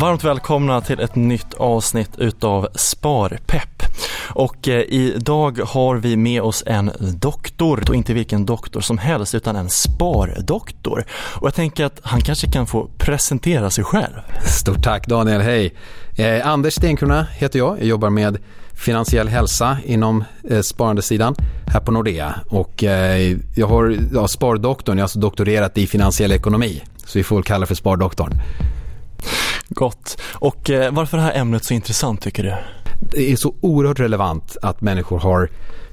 Varmt välkomna till ett nytt avsnitt utav Sparpepp. Och eh, idag har vi med oss en doktor, och inte vilken doktor som helst utan en spardoktor. Och jag tänker att han kanske kan få presentera sig själv. Stort tack Daniel, hej. Eh, Anders Stenkrona heter jag, jag jobbar med finansiell hälsa inom eh, sparandesidan här på Nordea. Och eh, jag har ja, spardoktorn, jag har alltså doktorerat i finansiell ekonomi. Så vi får väl kalla det för spardoktorn. Gott. Och eh, varför är det här ämnet så intressant tycker du? Det är så oerhört relevant att människor har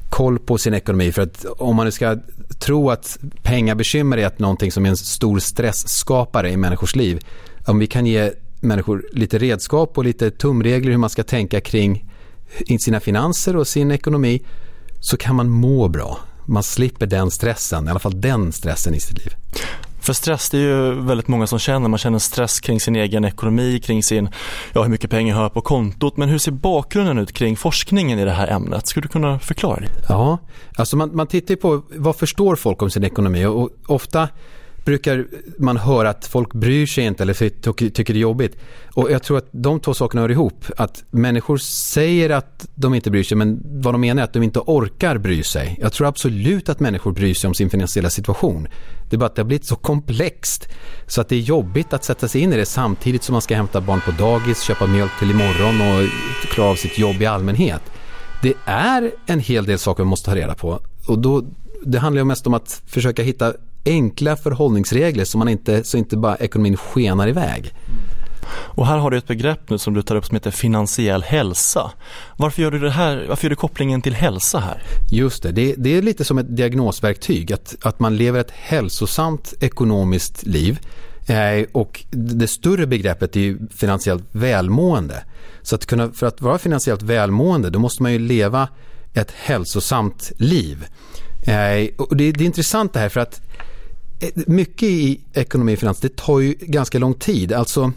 koll på sin ekonomi. För att om man nu ska tro att pengabekymmer är någonting som är en stor stressskapare i människors liv. Om vi kan ge människor lite redskap och lite tumregler hur man ska tänka kring sina finanser och sin ekonomi så kan man må bra. Man slipper den stressen, i alla fall den stressen i sitt liv. För stress det är ju väldigt många som känner. Man känner stress kring sin egen ekonomi, kring sin, ja hur mycket pengar jag har på kontot. Men hur ser bakgrunden ut kring forskningen i det här ämnet? Skulle du kunna förklara det? Ja, alltså man, man tittar på vad förstår folk om sin ekonomi och ofta brukar man höra att folk bryr sig inte eller tycker det är jobbigt. Och jag tror att de två sakerna hör ihop. Att människor säger att de inte bryr sig men vad de menar är att de inte orkar bry sig. Jag tror absolut att människor bryr sig om sin finansiella situation. Det är bara att det har blivit så komplext så att det är jobbigt att sätta sig in i det samtidigt som man ska hämta barn på dagis, köpa mjölk till imorgon och klara av sitt jobb i allmänhet. Det är en hel del saker man måste ta reda på och då, det handlar ju mest om att försöka hitta enkla förhållningsregler så, man inte, så inte bara ekonomin skenar iväg. Och här har du ett begrepp nu som du tar upp som heter finansiell hälsa. Varför gör du det här? Varför gör du kopplingen till hälsa här? Just det, det, det är lite som ett diagnosverktyg. Att, att man lever ett hälsosamt ekonomiskt liv. Eh, och det större begreppet är ju finansiellt välmående. Så att kunna, för att vara finansiellt välmående då måste man ju leva ett hälsosamt liv. Eh, och det, det är intressant det här för att Eh, mycket i ekonomi och finans det tar ju ganska lång tid. Alltså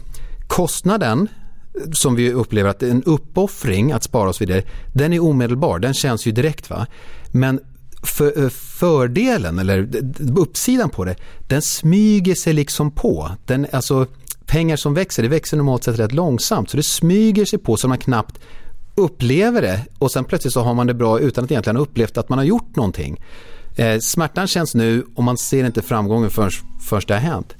kostnaden eh, som vi upplever att en uppoffring att spara oss vidare, den är omedelbar, den känns ju direkt. va. Men för, eh, fördelen eller uppsidan på det, den smyger sig liksom på. Den, alltså, pengar som växer, det växer normalt sett rätt långsamt så det smyger sig på så man knappt upplever det och sen plötsligt så har man det bra utan att egentligen ha upplevt att man har gjort någonting. Eh, smärtan känns nu och man ser inte framgången förrän, förrän det har hänt.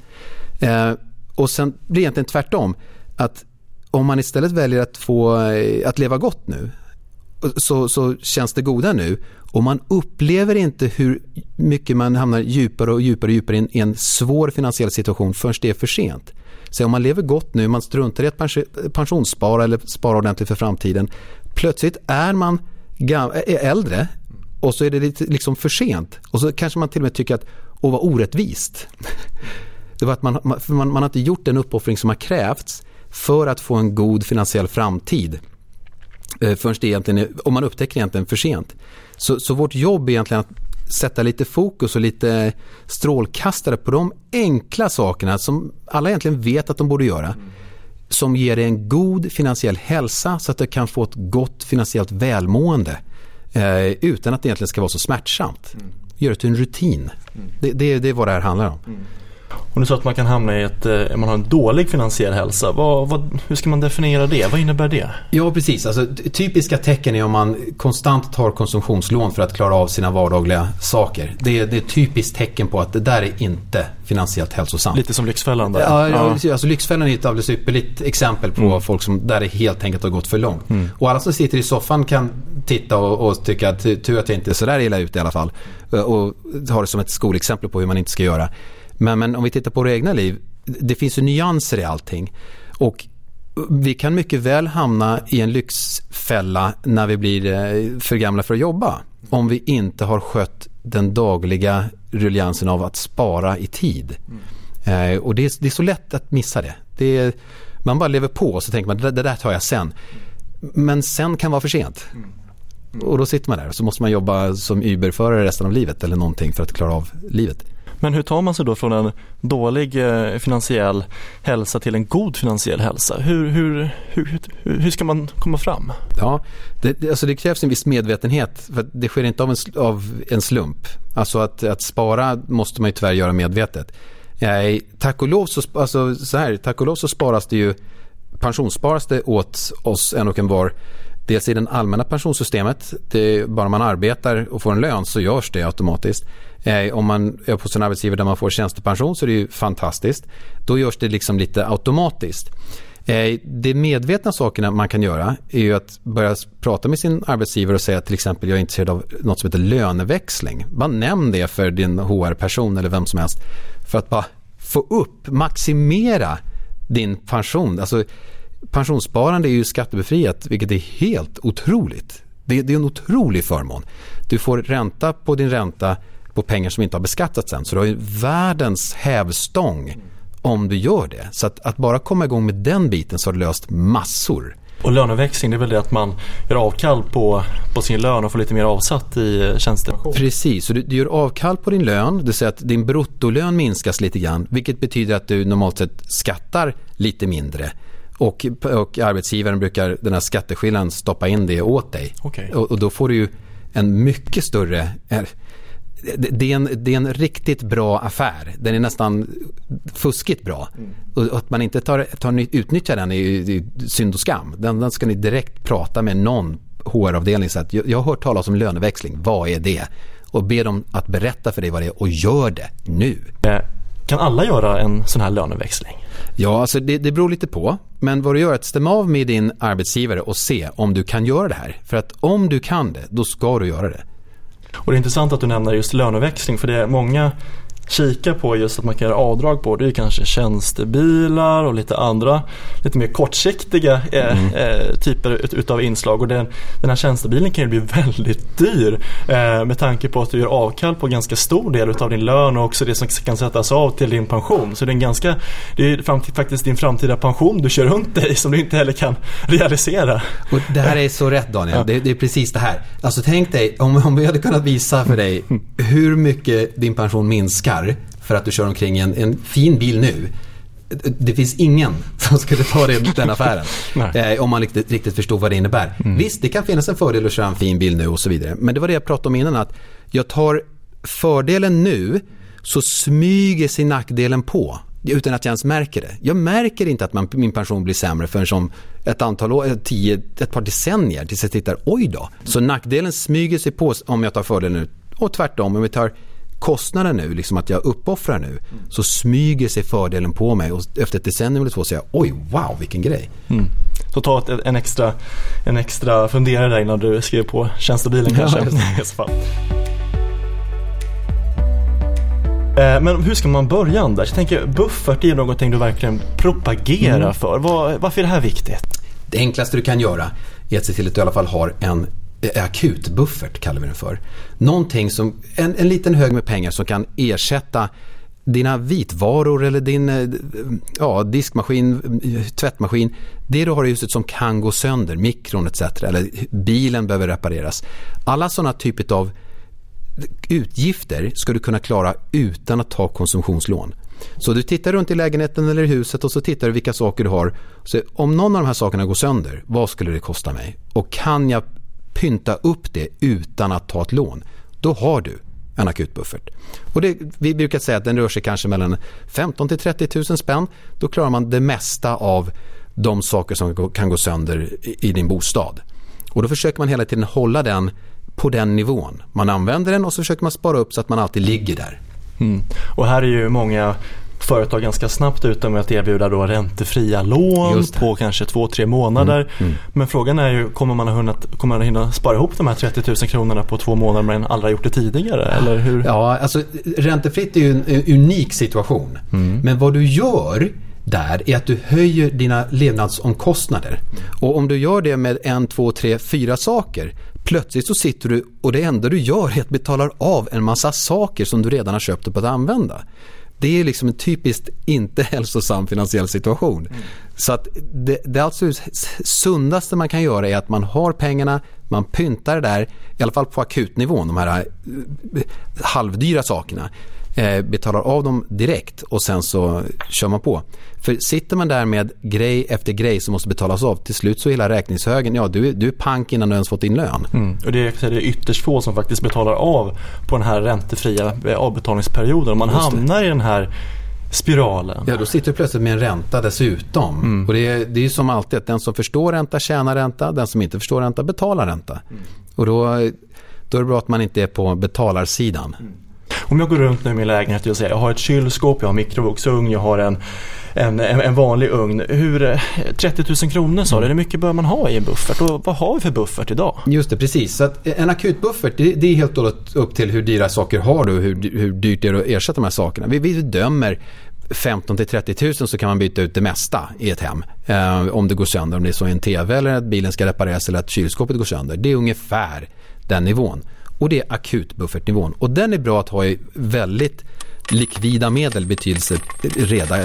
Eh, och sen blir det egentligen tvärtom. Att om man istället väljer att, få, eh, att leva gott nu så, så känns det goda nu och man upplever inte hur mycket man hamnar djupare och djupare och djupare i en, i en svår finansiell situation förrän det är för sent. Så om man lever gott nu, man struntar i att pensionsspara eller spara ordentligt för framtiden. Plötsligt är man äldre och så är det lite liksom för sent. Och så kanske man till och med tycker att, åh vad orättvist. Det var att man, man, man, man har inte gjort den uppoffring som har krävts för att få en god finansiell framtid. Eh, förrän det egentligen är, om man upptäcker egentligen för sent. Så, så vårt jobb är egentligen att sätta lite fokus och lite strålkastare på de enkla sakerna som alla egentligen vet att de borde göra. Som ger dig en god finansiell hälsa så att du kan få ett gott finansiellt välmående. Eh, utan att det egentligen ska vara så smärtsamt. Mm. Gör det till en rutin. Mm. Det, det, det är vad det här handlar om. Och du sa att man kan hamna i ett, eh, man har en dålig finansiell hälsa. Vad, vad, hur ska man definiera det? Vad innebär det? Ja precis, alltså, typiska tecken är om man konstant tar konsumtionslån för att klara av sina vardagliga saker. Det är, det är ett typiskt tecken på att det där är inte finansiellt hälsosamt. Lite som Lyxfällan där. Ja, ja. Alltså, Lyxfällan är ett alldeles ypperligt exempel på mm. folk som där det helt enkelt har gått för långt. Mm. Och alla som sitter i soffan kan titta och, och tycka att tur att jag inte är sådär illa ute i alla fall. Och ha det som ett skolexempel på hur man inte ska göra. Men, men om vi tittar på våra egna liv, det finns ju nyanser i allting. Och vi kan mycket väl hamna i en lyxfälla när vi blir eh, för gamla för att jobba. Om vi inte har skött den dagliga rulliansen av att spara i tid. Mm. Eh, och det är, det är, så lätt att missa det. det är, man bara lever på och så tänker man det, det där tar jag sen. Men sen kan vara för sent. Mm. Mm. Och då sitter man där och så måste man jobba som Uber-förare resten av livet eller någonting för att klara av livet. Men hur tar man sig då från en dålig eh, finansiell hälsa till en god finansiell hälsa? Hur, hur, hur, hur ska man komma fram? Ja, det, alltså det krävs en viss medvetenhet. För det sker inte av en, av en slump. Alltså att, att spara måste man ju tyvärr göra medvetet. Nej, tack, och lov så, alltså så här, tack och lov så sparas det ju pensionssparas det åt oss en och en var Dels i det allmänna pensionssystemet, det bara man arbetar och får en lön så görs det automatiskt. Eh, om man är på en arbetsgivare där man får tjänstepension så är det ju fantastiskt. Då görs det liksom lite automatiskt. Eh, de medvetna sakerna man kan göra är ju att börja prata med sin arbetsgivare och säga till exempel jag är intresserad av något som heter löneväxling. Bara nämn det för din HR-person eller vem som helst. För att bara få upp, maximera din pension. Alltså, pensionssparande är ju skattebefriat vilket är helt otroligt. Det, det är en otrolig förmån. Du får ränta på din ränta på pengar som inte har beskattats än. Så du har ju världens hävstång om du gör det. Så att, att, bara komma igång med den biten så har du löst massor. Och löneväxling det är väl det att man gör avkall på, på sin lön och får lite mer avsatt i tjänstepension? Precis, så du, du gör avkall på din lön, det vill säga att din bruttolön minskas lite grann vilket betyder att du normalt sett skattar lite mindre. Och, och arbetsgivaren brukar den här skatteskillnaden stoppa in det åt dig. Okay. Och, och, då får du ju en mycket större det är, en, det är en riktigt bra affär. Den är nästan fuskigt bra. Mm. Och att man inte tar, tar, utnyttjar den är, är synd och skam. Den, den ska ni direkt prata med någon HR-avdelning. Så att jag, jag har hört talas om löneväxling. Vad är det? Och be dem att berätta för dig vad det är och gör det nu. Eh, kan alla göra en sån här löneväxling? Ja, alltså det, det beror lite på. Men vad du gör är att stämma av med din arbetsgivare och se om du kan göra det här. För att om du kan det, då ska du göra det. Och det är intressant att du nämner just löneväxling för det är många kika på just att man kan göra avdrag på det är kanske tjänstebilar och lite andra lite mer kortsiktiga eh, mm. eh, typer ut, utav inslag och den, den här tjänstebilen kan ju bli väldigt dyr eh, med tanke på att du gör avkall på ganska stor del utav din lön och också det som kan sättas av till din pension så det är en ganska det är framtid, faktiskt din framtida pension du kör runt dig som du inte heller kan realisera. Och det här är så rätt Daniel, ja. det, det, är precis det här. Alltså tänk dig om, om vi hade kunnat visa för dig hur mycket din pension minskar pengar för att du kör omkring i en, en fin bil nu. Det finns ingen som skulle ta det, den affären. eh, om man riktigt, riktigt förstår vad det innebär. Mm. Visst, det kan finnas en fördel att köra en fin bil nu och så vidare. Men det var det jag pratade om innan. Att jag tar fördelen nu så smyger sig nackdelen på utan att jag ens märker det. Jag märker inte att man, min pension blir sämre förrän som ett antal år, tio, ett par decennier tills jag tittar, oj då. Så nackdelen smyger sig på om jag tar fördelen nu och tvärtom om vi tar kostnaden nu, liksom att jag uppoffrar nu, så smyger sig fördelen på mig och efter ett decennium eller två säger jag oj wow vilken grej. Mm. Så ta ett, en, extra, en extra funderare där innan du skriver på tjänstebilen kanske. Ja, eh, Men hur ska man börja Anders? Jag tänker buffert är någonting du verkligen propagerar mm. för. Var, varför är det här viktigt? Det enklaste du kan göra är att se till att du i alla fall har en Eh, akutbuffert kallar vi den för. Någonting som, en, en liten hög med pengar som kan ersätta dina vitvaror eller din eh, ja, diskmaskin, eh, tvättmaskin. Det du har i huset som kan gå sönder, mikron etc. Eller bilen behöver repareras. Alla sådana typer av utgifter ska du kunna klara utan att ta konsumtionslån. Så du tittar runt i lägenheten eller i huset och så tittar du vilka saker du har. Så om någon av de här sakerna går sönder, vad skulle det kosta mig? Och kan jag pynta upp det utan att ta ett lån, då har du en akutbuffert. Och det, vi brukar säga att den rör sig kanske mellan 15 till 30 000 spänn. Då klarar man det mesta av de saker som kan gå sönder i din bostad. Och då försöker man hela tiden hålla den på den nivån. Man använder den och så försöker man spara upp så att man alltid ligger där. Mm. Och här är ju många företag ganska snabbt ute med att erbjuda då räntefria lån på kanske två, tre månader. Mm, mm. Men frågan är ju, kommer man, ha hunnit, kommer man hinna spara ihop de här 30 000 kronorna på två månader men aldrig gjort det tidigare? Eller hur? Ja, alltså räntefritt är ju en unik situation. Mm. Men vad du gör där är att du höjer dina levnadsomkostnader. Och om du gör det med en, två, tre, fyra saker Plötsligt så sitter du och det enda du gör är att betala av en massa saker som du redan har köpt och att använda. Det är liksom en typiskt inte hälsosam finansiell situation. Mm. Så att det, det absolut sundaste man kan göra är att man har pengarna, man pyntar det där, i alla fall på akutnivån, de här eh, halvdyra sakerna. Eh, betalar av dem direkt och sen så kör man på. För sitter man där med grej efter grej som måste betalas av, till slut så är hela räkningshögen, ja du, du är pank innan du ens fått din lön. Mm. Och det är, det är ytterst få som faktiskt betalar av på den här räntefria eh, avbetalningsperioden. Man hamnar i den här spiralen. Ja, då sitter du plötsligt med en ränta dessutom. Mm. Och det är, det är som alltid att den som förstår ränta tjänar ränta, den som inte förstår ränta betalar ränta. Mm. Och då, då är det bra att man inte är på betalarsidan. Mm. Om jag går runt nu i min lägenhet och säger jag har ett kylskåp, jag har mikrovågsugn, jag har en, en, en, vanlig ugn. Hur, eh, 30 000 kronor sa du, hur mycket bör man ha i en buffert och vad har vi för buffert idag? Just det, precis. Så att eh, en akutbuffert det, det är helt och upp till hur dyra saker har du och hur, hur dyrt det är att ersätta de här sakerna. Vi, vi dömer 15 till 30 000 så kan man byta ut det mesta i ett hem. Eh, om det går sönder, om det är så en TV eller att bilen ska repareras eller att kylskåpet går sönder. Det är ungefär den nivån. Och det är akutbuffertnivån. Och den är bra att ha i väldigt likvida medel betydelse reda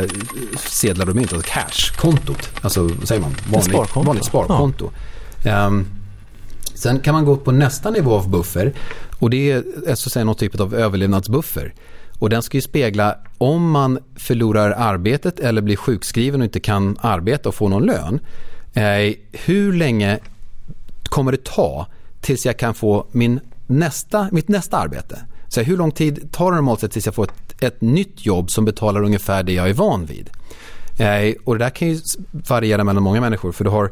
sedlar och mynt, alltså cash-kontot. Alltså vad säger man? Vanlig, sparkonto. Vanligt sparkonto. Ja. Um, sen kan man gå upp på nästa nivå av buffer och det är så att säga någon typ av överlevnadsbuffer. Och den ska ju spegla om man förlorar arbetet eller blir sjukskriven och inte kan arbeta och få någon lön. Eh, hur länge kommer det ta tills jag kan få min nästa, mitt nästa arbete? Så hur lång tid tar det normalt sett tills jag får ett, ett nytt jobb som betalar ungefär det jag är van vid? Eh, och det där kan ju variera mellan många människor för du har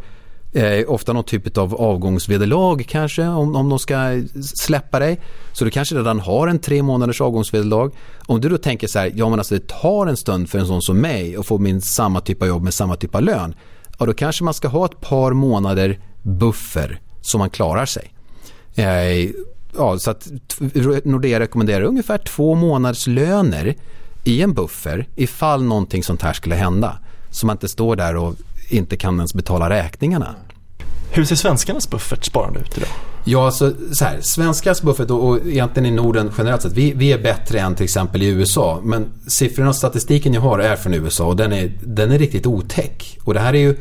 eh, ofta någon typ av avgångsvederlag kanske om, om de ska släppa dig. Så du kanske redan har en tre månaders avgångsvederlag. Om du då tänker så här, ja men alltså det tar en stund för en sån som mig att få min samma typ av jobb med samma typ av lön. Ja då kanske man ska ha ett par månader buffer så man klarar sig. Eh, ja, så att Nordea rekommenderar ungefär två månaders löner i en buffer ifall någonting sånt här skulle hända. Så man inte står där och inte kan ens betala räkningarna. Hur ser svenskarnas buffertsparande ut idag? Ja, alltså, så här, svenskars buffert och, och egentligen i Norden generellt sett, vi, vi är bättre än till exempel i USA. Men siffrorna och statistiken jag har är från USA och den är, den är riktigt otäck. Och det här är ju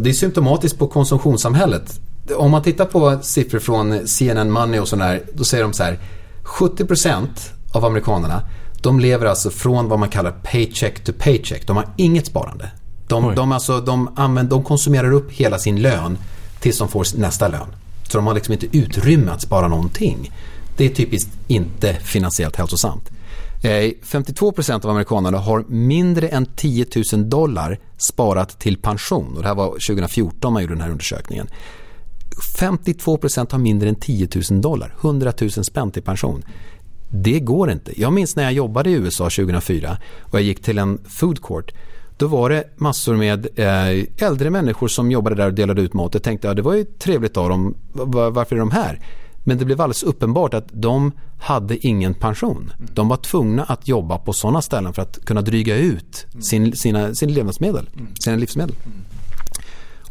det är symptomatiskt på konsumtionssamhället. Om man tittar på siffror från CNN Money och sådär, då säger de så här 70% av amerikanerna de lever alltså från vad man kallar paycheck to paycheck. De har inget sparande. De, de, alltså, de, använder, de konsumerar upp hela sin lön tills de får nästa lön. Så de har liksom inte utrymme att spara någonting. Det är typiskt inte finansiellt hälsosamt. 52% eh, av amerikanerna har mindre än 10 000 dollar sparat till pension. Och det här var 2014 man gjorde den här undersökningen. 52% har mindre än 10 000 dollar, 100 000 spänn till pension. Det går inte. Jag minns när jag jobbade i USA 2004 och jag gick till en food court då var det massor med eh, äldre människor som jobbade där och delade ut mat. Jag tänkte att ja, det var ju trevligt av dem. Varför är de här? Men det blev alldeles uppenbart att de hade ingen pension. De var tvungna att jobba på sådana ställen för att kunna dryga ut sin, sina, sin levnadsmedel, sina livsmedel.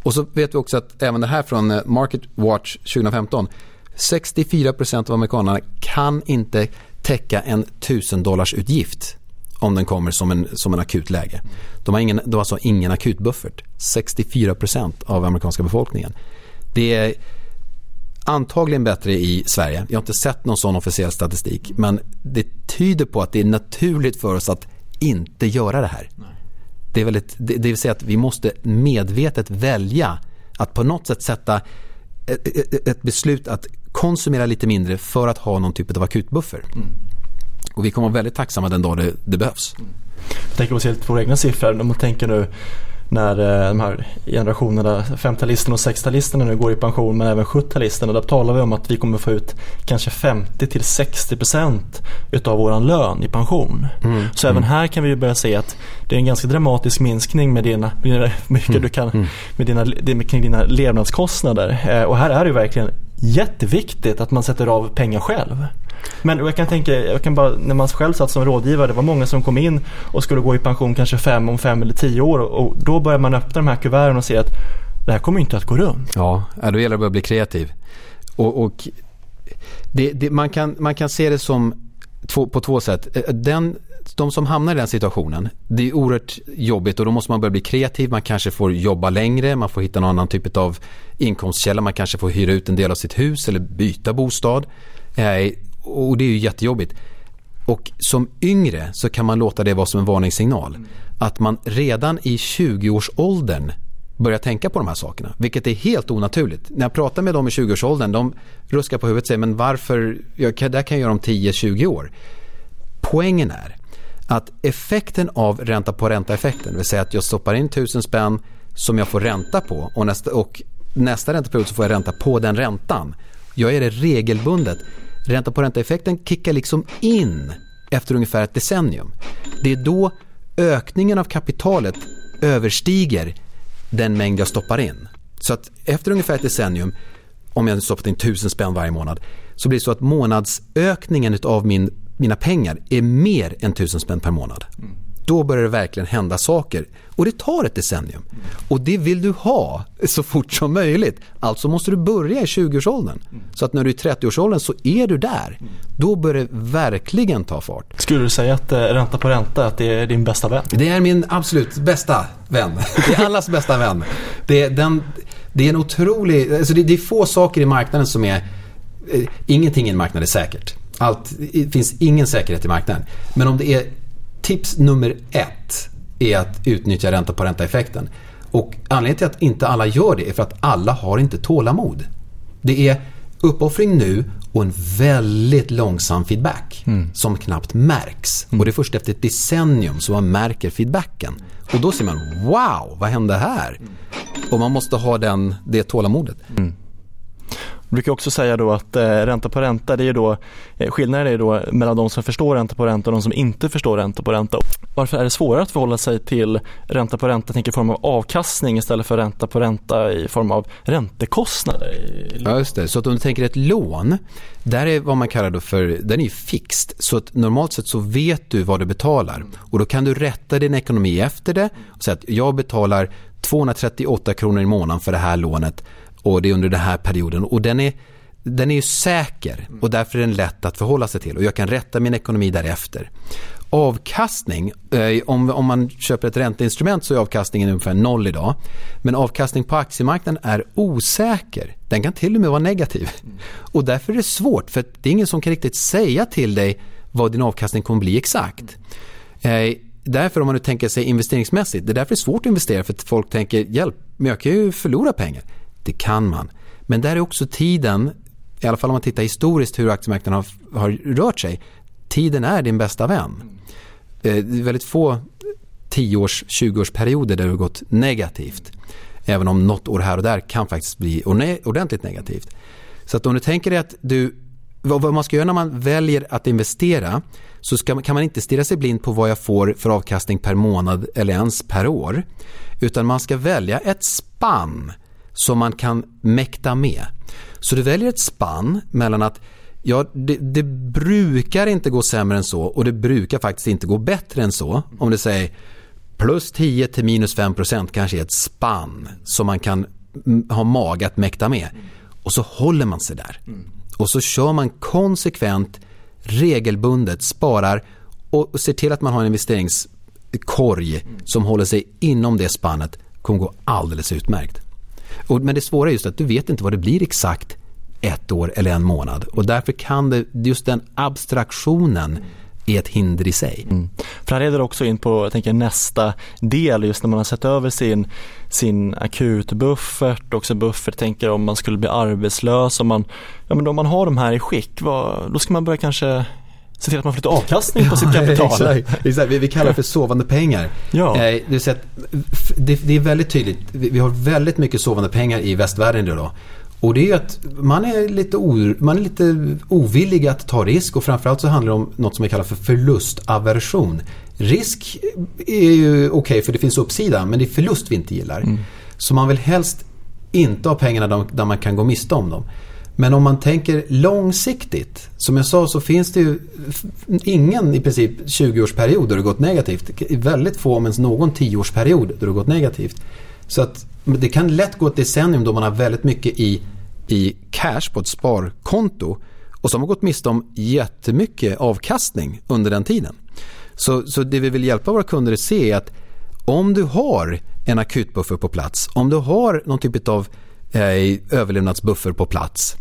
Och så vet vi också att även det här från eh, Market Watch 2015 64% av amerikanerna kan inte täcka en 1000 dollars utgift om den kommer som en, som en akut läge. De har, ingen, de har alltså ingen akutbuffert. 64% av amerikanska befolkningen. Det är antagligen bättre i Sverige. Jag har inte sett någon sån officiell statistik. Men det tyder på att det är naturligt för oss att inte göra det här. Det, är väldigt, det, det vill säga att vi måste medvetet välja att på något sätt sätta ett beslut att konsumera lite mindre för att ha någon typ av akutbuffer. Mm. Och vi kommer vara väldigt tacksamma den dag det, det behövs. Mm. Jag tänker på våra egna siffror. Om man tänker nu när eh, de här generationerna, 50-talisterna och 60-talisterna nu går i pension men även 70-talisterna. Där talar vi om att vi kommer få ut kanske 50 till 60 procent utav våran lön i pension. Mm. Så mm. även här kan vi börja se att det är en ganska dramatisk minskning med dina, med mycket mm. du kan, mm. med dina, kring dina levnadskostnader. Eh, och här är det verkligen jätteviktigt att man sätter av pengar själv. Men jag kan tänka, jag kan bara, när man själv satt som rådgivare, det var många som kom in och skulle gå i pension kanske fem om fem eller tio år och då börjar man öppna de här kuverten och se att det här kommer inte att gå runt. Ja, då gäller det att börja bli kreativ. Och, och det, det, man, kan, man kan se det som två, på två sätt. Eh, den, de som hamnar i den situationen, det är oerhört jobbigt och då måste man börja bli kreativ. Man kanske får jobba längre, man får hitta någon annan typ av inkomstkälla. Man kanske får hyra ut en del av sitt hus eller byta bostad. Och det är ju jättejobbigt. Och som yngre så kan man låta det vara som en varningssignal. Mm. Att man redan i 20-årsåldern börjar tänka på de här sakerna. Vilket är helt onaturligt. När jag pratar med dem i 20-årsåldern, de ruskar på huvudet och säger men varför, jag, det här kan jag göra om 10-20 år. Poängen är att effekten av ränta på ränta-effekten, det vill säga att jag stoppar in tusen spänn som jag får ränta på och nästa, och nästa ränteperiod så får jag ränta på den räntan. Jag är det regelbundet. Ränta på ränta-effekten kickar liksom in efter ungefär ett decennium. Det är då ökningen av kapitalet överstiger den mängd jag stoppar in. Så att efter ungefär ett decennium, om jag stoppat in tusen spänn varje månad, så blir det så att månadsökningen av min, mina pengar är mer än tusen spänn per månad. Mm. Då börjar det verkligen hända saker. Och det tar ett decennium. Och det vill du ha så fort som möjligt. Alltså måste du börja i 20-årsåldern. Mm. Så att när du är i 30-årsåldern så är du där. Då börjar det verkligen ta fart. Skulle du säga att eh, ränta på ränta att det är din bästa vän? Det är min absolut bästa vän. Det är allas bästa vän. Det är, den, det är en otrolig... Alltså det, det är få saker i marknaden som är... Eh, ingenting i en marknad är säkert. Allt, det finns ingen säkerhet i marknaden. Men om det är tips nummer ett är att utnyttja ränta på ränta-effekten. Och anledningen till att inte alla gör det är för att alla har inte tålamod. Det är uppoffring nu och en väldigt långsam feedback mm. som knappt märks. Mm. Och det är först efter ett decennium som man märker feedbacken. Och då ser man wow, vad hände här? Och man måste ha den, det tålamodet. Mm. Jag brukar också säga då att eh, ränta på ränta, det är då, eh, skillnaden är då mellan de som förstår ränta på ränta och de som inte förstår ränta på ränta. Varför är det svårare att förhålla sig till ränta på ränta i form av avkastning istället för ränta på ränta i form av räntekostnader? Ja, just det. Så att om du tänker ett lån, där är vad man kallar då för, den är fixt. Så att normalt sett så vet du vad du betalar och då kan du rätta din ekonomi efter det och säga att jag betalar 238 kronor i månaden för det här lånet och det är under den här perioden och den är, den är ju säker och därför är den lätt att förhålla sig till och jag kan rätta min ekonomi därefter. Avkastning, eh, om, om man köper ett ränteinstrument så är avkastningen ungefär noll idag. Men avkastning på aktiemarknaden är osäker. Den kan till och med vara negativ. Och därför är det svårt för det är ingen som kan riktigt säga till dig vad din avkastning kommer bli exakt. Eh, därför om man nu tänker sig investeringsmässigt, det är därför det är svårt att investera för att folk tänker hjälp, men jag kan ju förlora pengar. Det kan man. Men där är också tiden, i alla fall om man tittar historiskt hur aktiemarknaden har, har rört sig, tiden är din bästa vän. Eh, det är väldigt få 10-års, 20-årsperioder där det har gått negativt. Även om något år här och där kan faktiskt bli ordentligt negativt. Så att om du tänker dig att du, vad man ska göra när man väljer att investera så ska, kan man inte stirra sig blind på vad jag får för avkastning per månad eller ens per år. Utan man ska välja ett spann som man kan mäkta med. Så du väljer ett spann mellan att ja, det, det, brukar inte gå sämre än så och det brukar faktiskt inte gå bättre än så. Om du säger plus 10 till minus 5 procent kanske är ett spann som man kan ha mage att mäkta med. Och så håller man sig där. Och så kör man konsekvent, regelbundet, sparar och ser till att man har en investeringskorg som håller sig inom det spannet. kommer gå alldeles utmärkt. Och, men det svåra är just att du vet inte vad det blir exakt ett år eller en månad. Och därför kan det, just den abstraktionen är ett hinder i sig. Mm. För här leder också in på jag tänker, nästa del just när man har sett över sin, sin akutbuffert, också buffert, tänker om man skulle bli arbetslös, om man, ja, men om man har de här i skick, vad, då ska man börja kanske se till att man får lite avkastning på sitt kapital. exakt, exakt. Vi, vi kallar det för sovande pengar. Ja. Eh, det, det är väldigt tydligt. Vi, vi har väldigt mycket sovande pengar i västvärlden idag. Och det är att man är, lite o, man är lite ovillig att ta risk och framförallt så handlar det om något som vi kallar för förlustaversion. Risk är ju okej okay för det finns uppsida men det är förlust vi inte gillar. Mm. Så man vill helst inte ha pengarna där man kan gå miste om dem. Men om man tänker långsiktigt, som jag sa så finns det ju ingen i princip 20-årsperiod där det gått negativt. Väldigt få, om ens någon 10-årsperiod där det gått negativt. Så att det kan lätt gå ett decennium då man har väldigt mycket i, i cash på ett sparkonto och som har gått miste om jättemycket avkastning under den tiden. Så, så det vi vill hjälpa våra kunder att se är att om du har en akutbuffer på plats, om du har någon typ av eh, överlevnadsbuffer på plats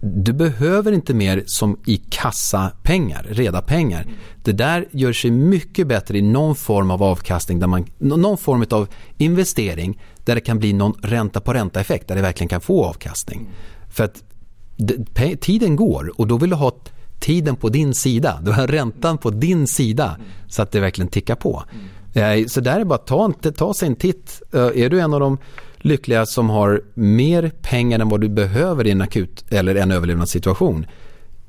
du behöver inte mer som i kassapengar, reda pengar. Det där gör sig mycket bättre i någon form av avkastning, där man, någon form av investering där det kan bli någon ränta på ränta effekt, där det verkligen kan få avkastning. För att det, tiden går och då vill du ha tiden på din sida. Du har räntan på din sida så att det verkligen tickar på. Eh, så där är bara att ta, ta sig en titt. Eh, är du en av de lyckliga som har mer pengar än vad du behöver i en akut eller en överlevnadssituation.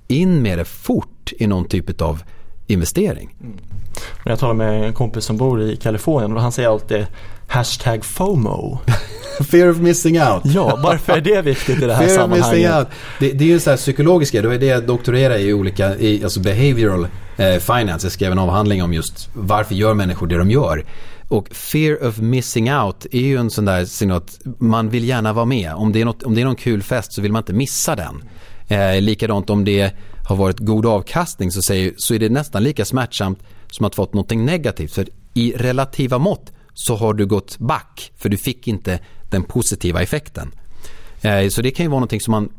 In med det fort i någon typ av investering. Mm. Jag talar med en kompis som bor i Kalifornien och han säger alltid hashtag FOMO. Fear of missing out. Ja, varför är det viktigt i det här Fear sammanhanget? Det, det, är ju så här psykologiska, det var det jag doktorerade i olika, i, alltså behavioral eh, finance. Jag skrev en avhandling om just varför gör människor det de gör. Och fear of missing out är ju en sån där att man vill gärna vara med. Om det är, något, om det är någon kul fest så vill man inte missa den. Eh, likadant om det har varit god avkastning så, säger, så är det nästan lika smärtsamt som att fått något negativt. För i relativa mått så har du gått back för du fick inte den positiva effekten. Eh, så det kan ju vara någonting som man,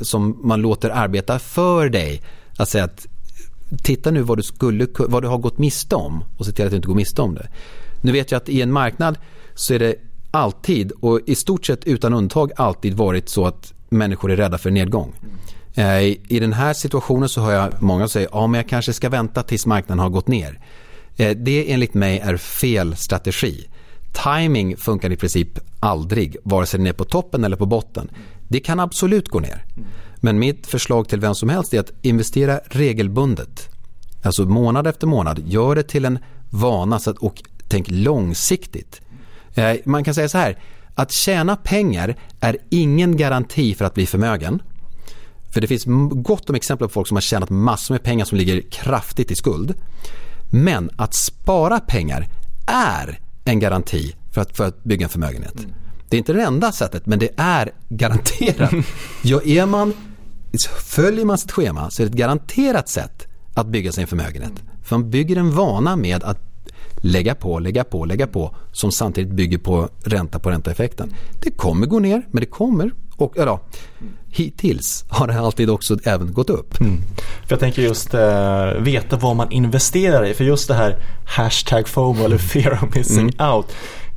som man låter arbeta för dig. Att säga att titta nu vad du, skulle, vad du har gått miste om och se till att du inte går miste om det. Nu vet jag att i en marknad så är det alltid och i stort sett utan undantag alltid varit så att människor är rädda för nedgång. Eh, I den här situationen så hör jag många som säger ja men jag kanske ska vänta tills marknaden har gått ner. Eh, det enligt mig är fel strategi. Timing funkar i princip aldrig, vare sig den är på toppen eller på botten. Det kan absolut gå ner. Men mitt förslag till vem som helst är att investera regelbundet. Alltså månad efter månad. Gör det till en vana och tänk långsiktigt. Eh, man kan säga så här, att tjäna pengar är ingen garanti för att bli förmögen. För det finns gott om exempel på folk som har tjänat massor med pengar som ligger kraftigt i skuld. Men att spara pengar är en garanti för att, för att bygga en förmögenhet. Mm. Det är inte det enda sättet men det är garanterat. ja, är man, följer man sitt schema så är det ett garanterat sätt att bygga sin förmögenhet. För man bygger en vana med att lägga på, lägga på, lägga på som samtidigt bygger på ränta på ränta-effekten. Det kommer gå ner men det kommer och ja, hittills har det alltid också även gått upp. Mm. För jag tänker just uh, veta vad man investerar i för just det här hashtag FOMO eller fear of missing mm. out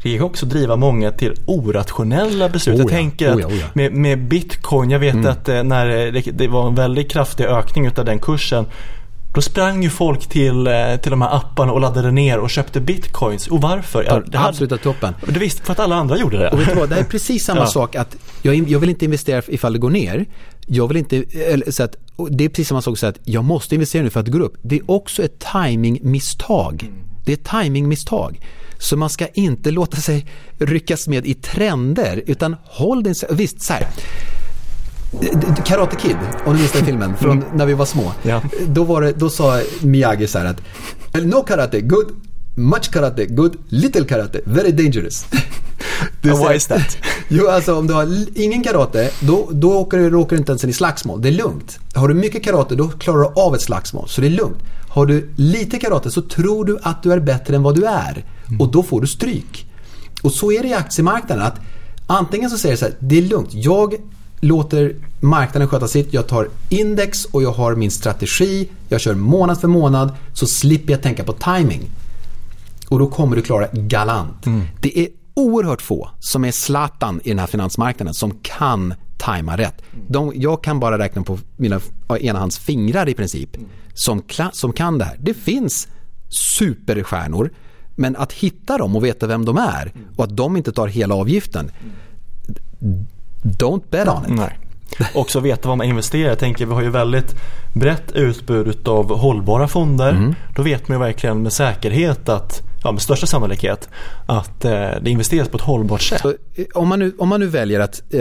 det kan också driva många till orationella beslut. Oh ja, jag tänker oh ja, oh ja. Med, med, bitcoin, jag vet mm. att eh, när det, det, var en väldigt kraftig ökning av den kursen då sprang ju folk till, eh, till de här apparna och laddade ner och köpte bitcoins. Och varför? Ja, det absoluta hade, toppen. Det visst, för att alla andra gjorde det. Och vet du vad, det är precis samma ja. sak att jag, jag vill inte investera ifall det går ner. Jag vill inte, eller, så att, det är precis samma sak så att jag måste investera nu för att det går upp. Det är också ett timingmisstag. Mm. Det är ett timingmisstag. Så man ska inte låta sig ryckas med i trender utan håll din, visst så här Karate Kid, om du minns den filmen, från mm. när vi var små. Ja. Då, var det, då sa Miyagi så här att No karate, good. Much karate, good. Little karate, very dangerous. why is that? jo, alltså om du har ingen karate, då, då åker du, råkar du inte ens in i slagsmål. Det är lugnt. Har du mycket karate, då klarar du av ett slagsmål. Så det är lugnt. Har du lite karate så tror du att du är bättre än vad du är. Mm. Och då får du stryk. Och så är det i aktiemarknaden. att Antingen så säger du så här, det är lugnt. Jag låter marknaden sköta sitt. Jag tar index och jag har min strategi. Jag kör månad för månad så slipper jag tänka på timing. Och då kommer du klara galant. Mm. Det är oerhört få som är Zlatan i den här finansmarknaden som kan tajma rätt. De, jag kan bara räkna på mina ena hands fingrar i princip som, som kan det här. Det finns superstjärnor men att hitta dem och veta vem de är och att de inte tar hela avgiften don't bet on it. Nej. Också veta vad man investerar. Jag tänker vi har ju väldigt brett utbud av hållbara fonder. Mm. Då vet man ju verkligen med säkerhet att ja, med största sannolikhet att eh, det investeras på ett hållbart sätt. Så, eh, om, man nu, om man nu väljer att eh,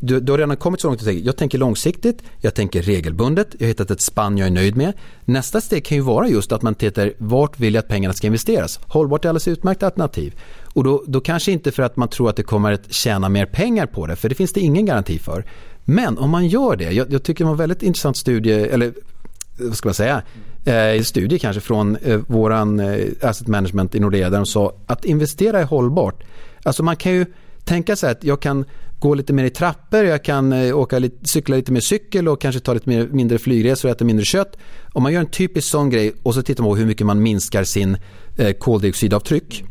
du, du har redan kommit så långt att tänka, jag tänker långsiktigt, jag tänker regelbundet, jag har hittat ett spann jag är nöjd med. Nästa steg kan ju vara just att man tittar vart vill jag att pengarna ska investeras. Hållbart är alldeles utmärkt alternativ. Och då, då kanske inte för att man tror att det kommer att tjäna mer pengar på det, för det finns det ingen garanti för. Men om man gör det, jag, jag tycker det var en väldigt intressant studie, eller eh, vad ska man säga, eh, studie kanske från eh, våran eh, asset management i Nordea där de sa att investera är hållbart. Alltså man kan ju tänka sig att jag kan gå lite mer i trappor, jag kan eh, åka lite, cykla lite mer cykel och kanske ta lite mer, mindre flygresor och äta mindre kött. Om man gör en typisk sån grej och så tittar man på hur mycket man minskar sin eh, koldioxidavtryck.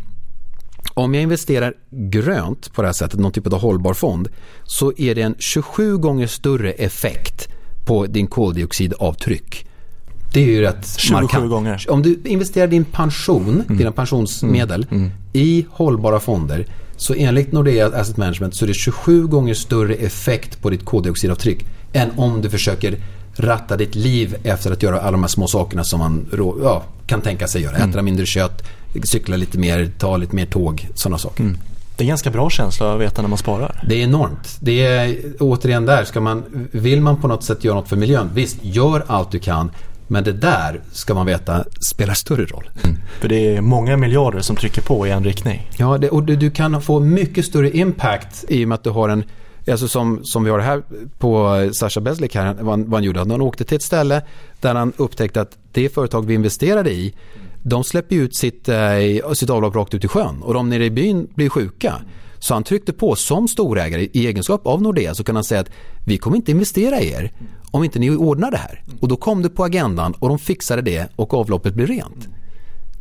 Om jag investerar grönt på det här sättet, någon typ av hållbar fond, så är det en 27 gånger större effekt på din koldioxidavtryck Det är ju rätt 27 markant. gånger. Om du investerar din pension, dina pensionsmedel i hållbara fonder så enligt Nordea Asset Management så är det 27 gånger större effekt på ditt koldioxidavtryck än om du försöker ratta ditt liv efter att göra alla de här små sakerna som man ja, kan tänka sig göra. Äta mindre kött, cykla lite mer, ta lite mer tåg, sådana saker. Det är ganska bra känsla att veta när man sparar. Det är enormt. Det är återigen där, ska man, vill man på något sätt göra något för miljön, visst, gör allt du kan. Men det där ska man veta spelar större roll. För det är många miljarder som trycker på i en riktning. Ja, det, och du, du kan få mycket större impact i och med att du har en Alltså som, som vi har här på Sasha Beslik här, vad han, vad han gjorde. Han åkte till ett ställe där han upptäckte att det företag vi investerade i, de släpper ut sitt, eh, sitt avlopp rakt ut i sjön och de nere i byn blir sjuka. Så han tryckte på som storägare i egenskap av Nordea så kan han säga att vi kommer inte investera i er om inte ni ordnar det här. Och då kom det på agendan och de fixade det och avloppet blev rent.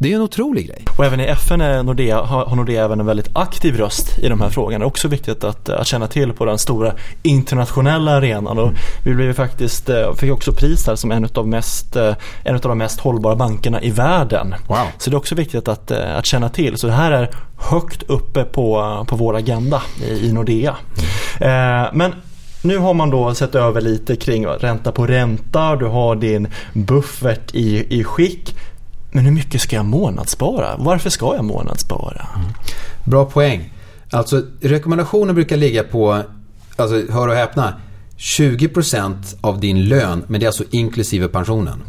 Det är ju en otrolig grej. Och även i FN är Nordea, har Nordea även en väldigt aktiv röst i de här frågorna. Det är också viktigt att, att känna till på den stora internationella arenan. Och vi blev faktiskt, eh, fick också pris här som en av, mest, eh, en av de mest hållbara bankerna i världen. Wow. Så det är också viktigt att, eh, att känna till. Så det här är högt uppe på, på vår agenda i, i Nordea. Eh, men nu har man då sett över lite kring ränta på ränta, du har din buffert i, i skick. Men hur mycket ska jag månadsspara? Varför ska jag månadsspara? Bra poäng. Alltså rekommendationen brukar ligga på, alltså hör och häpna, 20% av din lön, men det är alltså inklusive pensionen.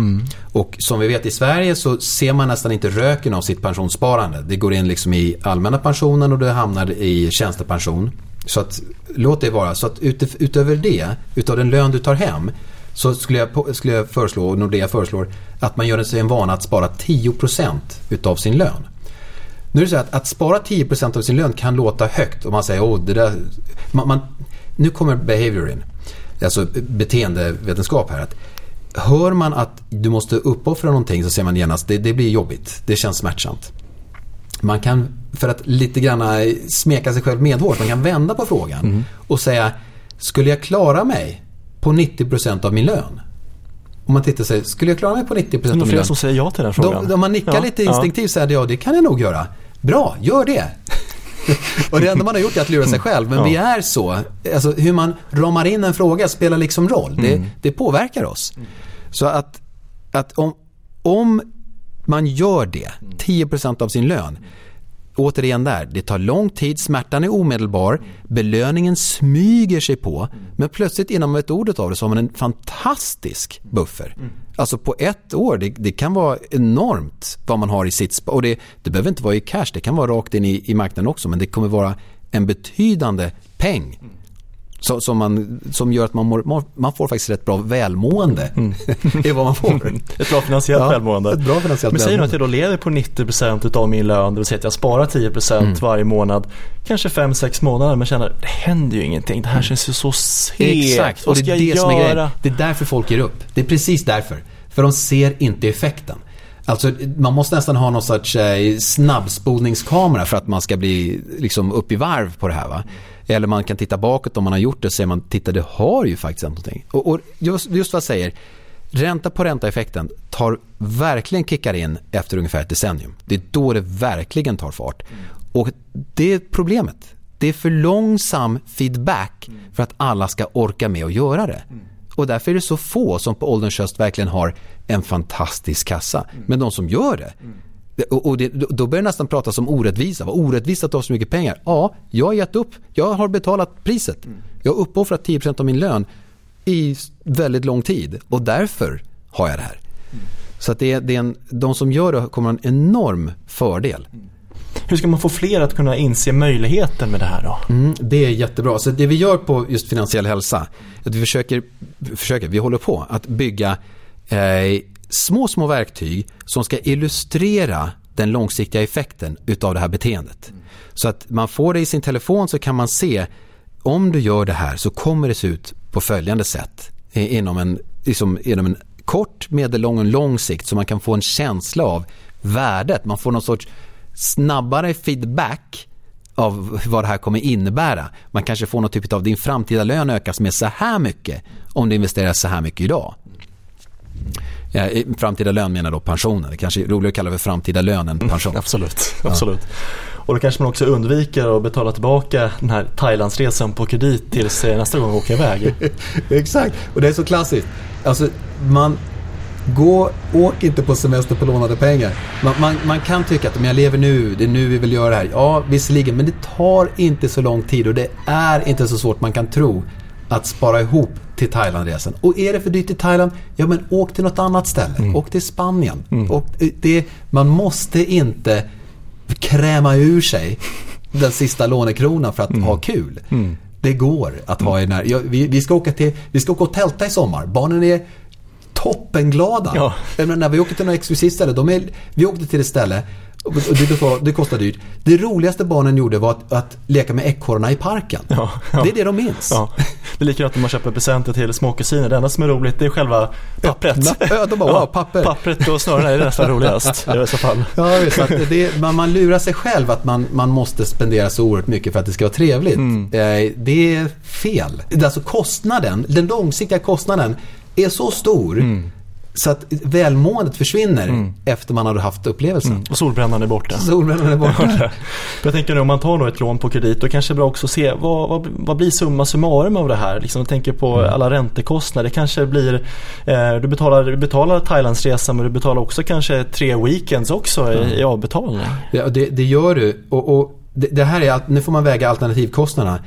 Och som vi vet i Sverige så ser man nästan inte röken av sitt pensionssparande. Det går in liksom i allmänna pensionen och det hamnar i tjänstepension. Så att, låt det vara. Så att ut, utöver det, utav den lön du tar hem, så skulle jag, skulle jag föreslå, och Nordea föreslår, att man gör sig en vana att spara 10% utav sin lön. Nu är det så att, att spara 10% av sin lön kan låta högt och man säger åh det där... Man, man, nu kommer behavior in. Alltså beteendevetenskap här. Att hör man att du måste uppoffra någonting så ser man genast det, det blir jobbigt. Det känns smärtsamt. Man kan, för att lite grann smeka sig själv medhårs, man kan vända på frågan och säga skulle jag klara mig på 90% av min lön? Om man tittar säger, skulle jag klara mig på 90% Det är av min lön? som säger ja till den frågan. Om man nickar Ja, lite instinktivt säger ja det kan jag nog göra. Bra, gör det. och det enda man har gjort är att lura sig själv. Men Ja. vi är så. Alltså, hur man ramar in en fråga spelar liksom roll. Det, Mm. det påverkar oss. Så att, att om, om man gör det, 10% av sin lön. Återigen där, det tar lång tid, smärtan är omedelbar, belöningen smyger sig på. Men plötsligt inom ett ordet av det så har man en fantastisk buffer. Alltså på ett år, det, det kan vara enormt vad man har i sitt Och det, det behöver inte vara i cash, det kan vara rakt in i, i marknaden också. Men det kommer vara en betydande peng. Så, som, man, som gör att man, mår, man får faktiskt rätt bra välmående. det är vad man får. Ett bra finansiellt Ja, välmående. ett bra finansiellt Men säg nu att jag då lever på 90% utav min lön, det vill säga att jag sparar 10% Mm. varje månad. Kanske 5-6 månader men känner det händer ju ingenting. Det här känns ju så segt. Exakt, och det är det som är grejen. Det är därför folk ger upp. Det är precis därför. För de ser inte effekten. Alltså, man måste nästan ha någon sorts eh, snabbspolningskamera för att man ska bli liksom, upp i varv på det här. Va? Eller man kan titta bakåt om man har gjort det och säger man, titta det har ju faktiskt hänt någonting. Och, och just, just vad jag säger, ränta på ränta-effekten tar verkligen kickar in efter ungefär ett decennium. Det är då det verkligen tar fart. Och det är problemet. Det är för långsam feedback för att alla ska orka med att göra det. Och därför är det så få som på ålderns höst verkligen har en fantastisk kassa. Men de som gör det, och och det, då börjar det nästan pratas om orättvisa. Vad orättvist att du har så mycket pengar. Ja, jag har gett upp. Jag har betalat priset. Jag har uppoffrat 10% av min lön i väldigt lång tid. Och därför har jag det här. Så att det är, det är en, de som gör det kommer ha en enorm fördel. Hur ska man få fler att kunna inse möjligheten med det här då? Mm, det är jättebra. Så det vi gör på just finansiell hälsa, att vi försöker, försöker vi håller på att bygga eh, små, små verktyg som ska illustrera den långsiktiga effekten utav det här beteendet. Så att man får det i sin telefon så kan man se om du gör det här så kommer det se ut på följande sätt inom en, liksom, inom en kort, medellång och lång sikt så man kan få en känsla av värdet. Man får någon sorts snabbare feedback av vad det här kommer innebära. Man kanske får någon typ av din framtida lön ökas med så här mycket om du investerar så här mycket idag. framtida lön menar då pensionen. Det kanske är roligare att kalla det för framtida lön än pension. Mm, absolut, absolut. Ja. Och då kanske man också undviker att betala tillbaka den här Thailandsresan på kredit tills nästa gång man åker iväg. Exakt, och det är så klassiskt. Alltså, man, gå, åk inte på semester på lånade pengar. Man, man, man, kan tycka att om jag lever nu, det är nu vi vill göra det här. Ja, visserligen, men det tar inte så lång tid och det är inte så svårt man kan tro att spara ihop till Thailandresan. Och är det för dyrt i Thailand, ja men åk till något annat ställe. Mm. Åk till Spanien. Mm. Och det, man måste inte kräma ur sig den sista lånekronan för att mm. ha kul. Mm. Det går att ha i den här. Ja, vi, vi, ska åka till, vi ska åka och tälta i sommar. Barnen är toppenglada. Ja. när vi åker till några exklusivt ställe, de är, vi åkte till ett ställe och det, det kostar dyrt. Det roligaste barnen gjorde var att, att leka med ekorrarna i parken. Ja, ja. Det är det de minns. Ja. Det är likadant när man köper presenter till småkusiner. Det enda som är roligt det är själva pappret. Ja, de bara, wow, papper. Pappret och snörena är nästan roligast i dessa fall. Ja, så det, man, man lurar sig själv att man, man måste spendera så oerhört mycket för att det ska vara trevligt. Mm. Eh, det är fel. Alltså kostnaden, den långsiktiga kostnaden är så stor mm så att välmåendet försvinner mm. efter man har haft upplevelsen. Mm. Och solbrännan är borta. Solbrännan är borta. jag tänker nu om man tar då ett lån på kredit då kanske det är bra också att se vad, vad, vad blir summa summarum av det här. Liksom, jag tänker på mm. alla räntekostnader. Det kanske blir, eh, du, betalar, du betalar Thailandsresan men du betalar också kanske tre weekends också i, i avbetalning. Ja, det, det gör du. Och, och det, det, här är, nu får man väga alternativkostnaderna.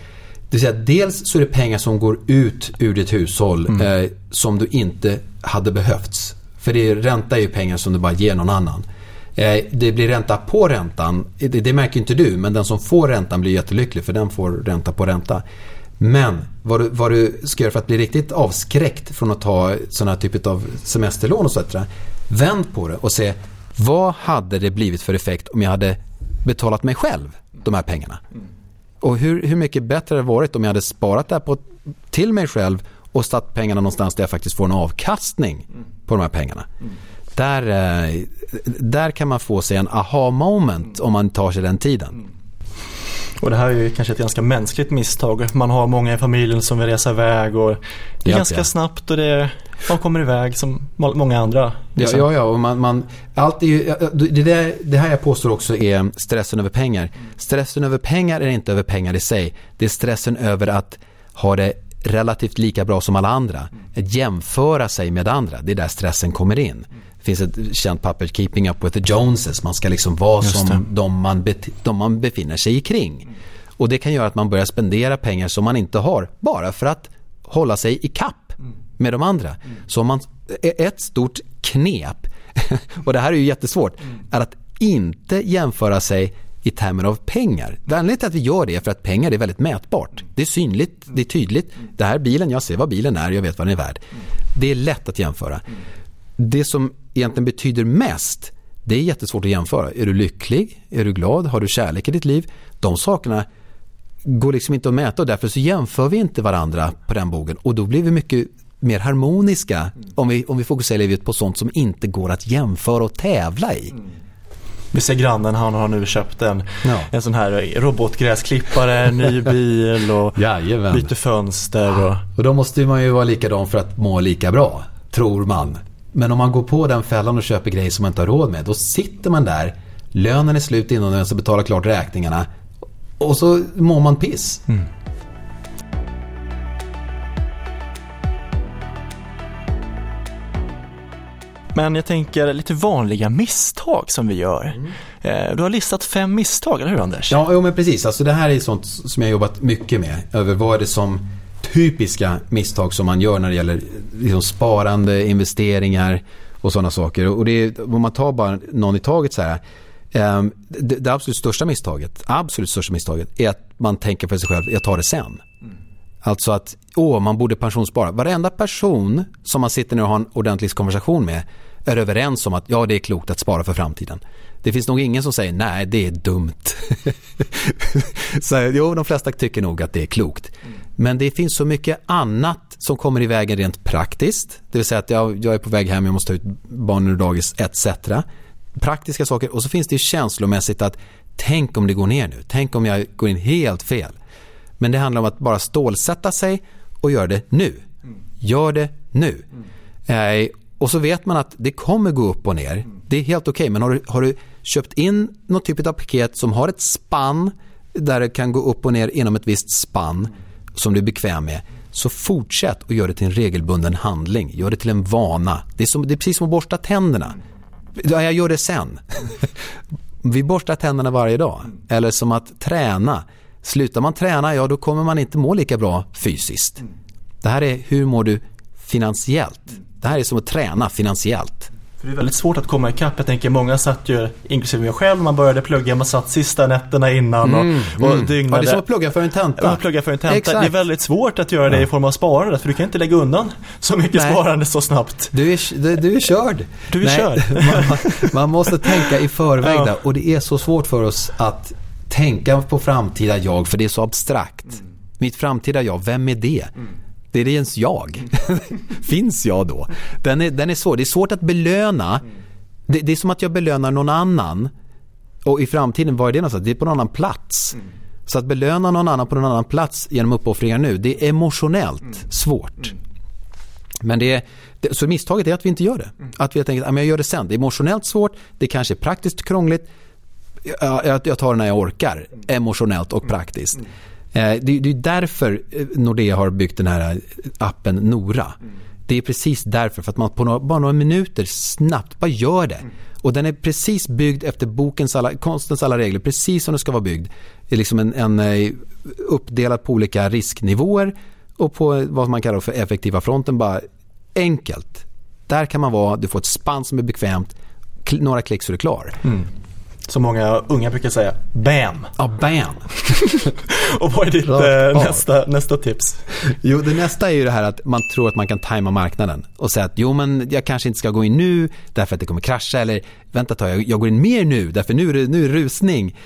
Vill säga dels så är det pengar som går ut ur ditt hushåll mm. eh, som du inte hade behövts. För det är, ränta är ju pengar som du bara ger någon annan. Eh, det blir ränta på räntan. Det, det märker inte du men den som får räntan blir jättelycklig för den får ränta på ränta. Men vad du, vad du ska göra för att bli riktigt avskräckt från att ta sådana här typer av semesterlån och så vidare. Vänd på det och se vad hade det blivit för effekt om jag hade betalat mig själv de här pengarna. Och hur, hur mycket bättre det varit om jag hade sparat det här på, till mig själv och satt pengarna någonstans där jag faktiskt får en avkastning på de här pengarna. Mm. Där, eh, där kan man få sig en aha moment om man tar sig den tiden. Mm. Och det här är ju kanske ett ganska mänskligt misstag. Man har många i familjen som vill resa iväg och det är ganska snabbt och det, man kommer iväg som många andra. Liksom. Ja, ja, och man, man, allt är ju, det, där, det här jag påstår också är stressen över pengar. Stressen över pengar är inte över pengar i sig. Det är stressen över att ha det relativt lika bra som alla andra. Att jämföra sig med andra, det är där stressen kommer in. Det finns ett känt papper, Keeping Up With The Joneses. Man ska liksom vara som de man, de man befinner sig kring. Och det kan göra att man börjar spendera pengar som man inte har bara för att hålla sig i kapp med de andra. Så man, ett stort knep, och det här är ju jättesvårt, är att inte jämföra sig i termer av pengar. Anledningen till att vi gör det är för att pengar är väldigt mätbart. Det är synligt, det är tydligt. Det här bilen, jag ser vad bilen är, jag vet vad den är värd. Det är lätt att jämföra. Det som egentligen betyder mest, det är jättesvårt att jämföra. Är du lycklig? Är du glad? Har du kärlek i ditt liv? De sakerna går liksom inte att mäta och därför så jämför vi inte varandra på den bogen och då blir vi mycket mer harmoniska om vi, om vi fokuserar livet på sånt som inte går att jämföra och tävla i. Vi ser grannen, han har nu köpt en, ja. en sån här robotgräsklippare, ny bil och Jajamän. byter fönster. Och... och då måste man ju vara likadan för att må lika bra, tror man. Men om man går på den fällan och köper grejer som man inte har råd med, då sitter man där, lönen är slut innan man ska betala klart räkningarna och så mår man piss. Mm. Men jag tänker lite vanliga misstag som vi gör. Mm. Eh, du har listat fem misstag, eller hur Anders? Ja, jo, men precis. Alltså, det här är sånt som jag har jobbat mycket med. Över vad är det som typiska misstag som man gör när det gäller liksom, sparande, investeringar och sådana saker. Och det är, om man tar bara någon i taget så här. Um, det, det, absolut största misstaget, absolut största misstaget är att man tänker för sig själv, jag tar det sen. Mm. Alltså att, åh, man borde pensionsspara. Varenda person som man sitter ner och har en ordentlig konversation med är överens om att ja, det är klokt att spara för framtiden. Det finns nog ingen som säger nej, det är dumt. så, jo, de flesta tycker nog att det är klokt. Men det finns så mycket annat som kommer i vägen rent praktiskt. Det vill säga att jag, jag är på väg hem, jag måste ta ut barnen ur dagis etc. Praktiska saker och så finns det känslomässigt att tänk om det går ner nu. Tänk om jag går in helt fel. Men det handlar om att bara stålsätta sig och göra det nu. Gör det nu. Mm. och så vet man att det kommer gå upp och ner. Det är helt okej, okay, men har du, har du köpt in något typ av paket som har ett spann där det kan gå upp och ner inom ett visst spann som du är bekväm med. Så fortsätt och gör det till en regelbunden handling. Gör det till en vana. Det är, som, det är precis som att borsta tänderna. Ja, jag gör det sen. Vi borstar tänderna varje dag. Eller som att träna. Slutar man träna, ja då kommer man inte må lika bra fysiskt. Det här är hur mår du finansiellt. Det här är som att träna finansiellt. För det är väldigt svårt att komma ikapp. Jag tänker många satt ju, inklusive jag själv, man började plugga, man satt sista nätterna innan och, mm, och mm. dygnade. Ja, det är som att plugga för en tenta. Ja, plugga för en tenta. Exakt. Det är väldigt svårt att göra det i form av sparande, för du kan inte lägga undan så mycket Nej. sparande så snabbt. Du är, du, du är körd. Du är Nej, körd. Man, man, måste tänka i förväg ja. och det är så svårt för oss att tänka på framtida jag, för det är så abstrakt. Mm. Mitt framtida jag, vem är det? Mm. Det är ens jag. Finns jag då? Den är, den är svår. Det är svårt att belöna. Det, det, är som att jag belönar någon annan. Och i framtiden, var är det någonstans? Det är på någon annan plats. Så att belöna någon annan på någon annan plats genom uppoffringar nu, det är emotionellt svårt. Men det är, så misstaget är att vi inte gör det. Att vi helt enkelt, jag gör det sen. Det är emotionellt svårt, det kanske är praktiskt krångligt. Jag, jag tar det när jag orkar, emotionellt och praktiskt. Eh, det, är därför eh, Nordea har byggt den här appen Nora. Mm. Det är precis därför, för att man på några, bara några minuter snabbt bara gör det. Mm. Och den är precis byggd efter bokens alla, konstens alla regler, precis som den ska vara byggd. Det är liksom en, en eh, uppdelad på olika risknivåer och på vad man kallar för effektiva fronten. Bara enkelt. Där kan man vara, du får ett spann som är bekvämt, några klick så är du klar. Mm som många unga brukar säga, BAM! Ja, BAM! och vad är ditt eh, nästa, nästa tips? Jo, det nästa är ju det här att man tror att man kan tajma marknaden och säga att jo, men jag kanske inte ska gå in nu därför att det kommer krascha eller vänta ett tag, jag, jag går in mer nu därför nu är det, nu är det rusning.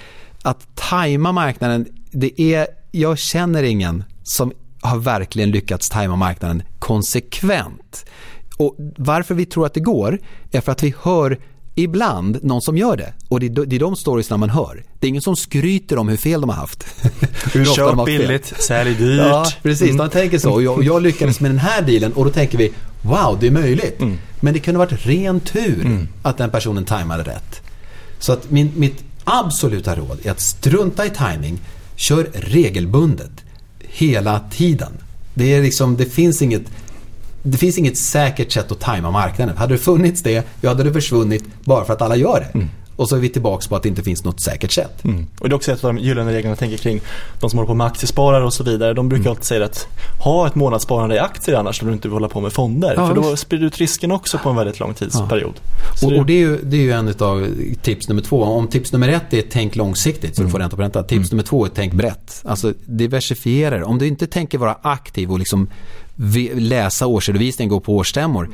Att tajma marknaden, det är, jag känner ingen som har verkligen lyckats tajma marknaden konsekvent. Och varför vi tror att det går är för att vi hör ibland någon som gör det. Och det är, det är de storiesna man hör. Det är ingen som skryter om hur fel de har haft. hur ofta Köp de har billigt, sälj dyrt. Ja, precis. Mm. De tänker så. Och jag, jag, lyckades med den här dealen och då tänker vi wow, det är möjligt. Mm. Men det kunde varit ren tur mm. att den personen tajmade rätt. Så att min, mitt absoluta råd är att strunta i timing. Kör regelbundet. Hela tiden. Det, är liksom, det finns inget det finns inget säkert sätt att tajma marknaden. Hade det funnits det, ja, hade det försvunnit bara för att alla gör det. Mm. Och så är vi tillbaka på att det inte finns något säkert sätt. Mm. Och det är också ett av de gyllene reglerna jag tänker kring de som håller på med aktiesparare och så vidare. De brukar mm. alltid säga att ha ett månadssparande i aktier annars skulle du inte hålla på med fonder. Ja, för då sprider du ut risken också på en väldigt lång tidsperiod. Ja. Och, och, det, är ju, det är ju en av tips nummer två. Om tips nummer ett är tänk långsiktigt så mm. du får ränta på ränta. Tips mm. nummer två är tänk brett. Alltså diversifiera Om du inte tänker vara aktiv och liksom läsa årsredovisningen, gå på årsstämmor.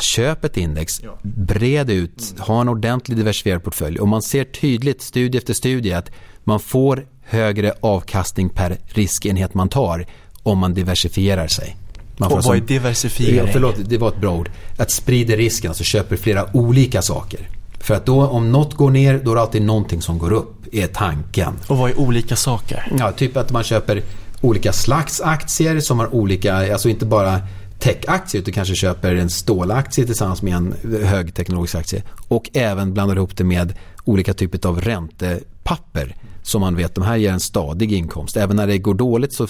Köp ett index, bred ut, ha en ordentlig diversifierad portfölj. Och man ser tydligt, studie efter studie, att man får högre avkastning per riskenhet man tar om man diversifierar sig. Man och vad är diversifiering? Ja, förlåt, det var ett bra ord. Att sprida risken, alltså köper flera olika saker. För att då om något går ner, då är det alltid någonting som går upp, är tanken. Och vad är olika saker? Ja, typ att man köper olika slags aktier som har olika, alltså inte bara techaktie utan kanske köper en stålaktie tillsammans med en högteknologisk aktie. Och även blandar ihop det med olika typer av räntepapper som man vet de här ger en stadig inkomst. Även när det går dåligt så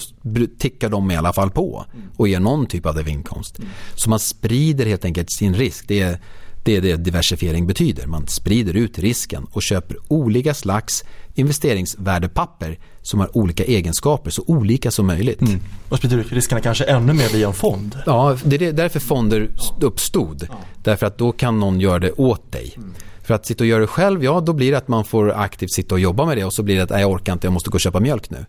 tickar de i alla fall på och ger någon typ av inkomst. Så man sprider helt enkelt sin risk. Det är det är det diversifiering betyder. Man sprider ut risken och köper olika slags investeringsvärdepapper som har olika egenskaper, så olika som möjligt. Mm. Och sprider ut riskerna kanske ännu mer via en fond? Ja, det är därför fonder uppstod. Ja. Därför att då kan någon göra det åt dig. Mm. För att sitta och göra det själv, ja då blir det att man får aktivt sitta och jobba med det och så blir det att nej, jag orkar inte, jag måste gå och köpa mjölk nu.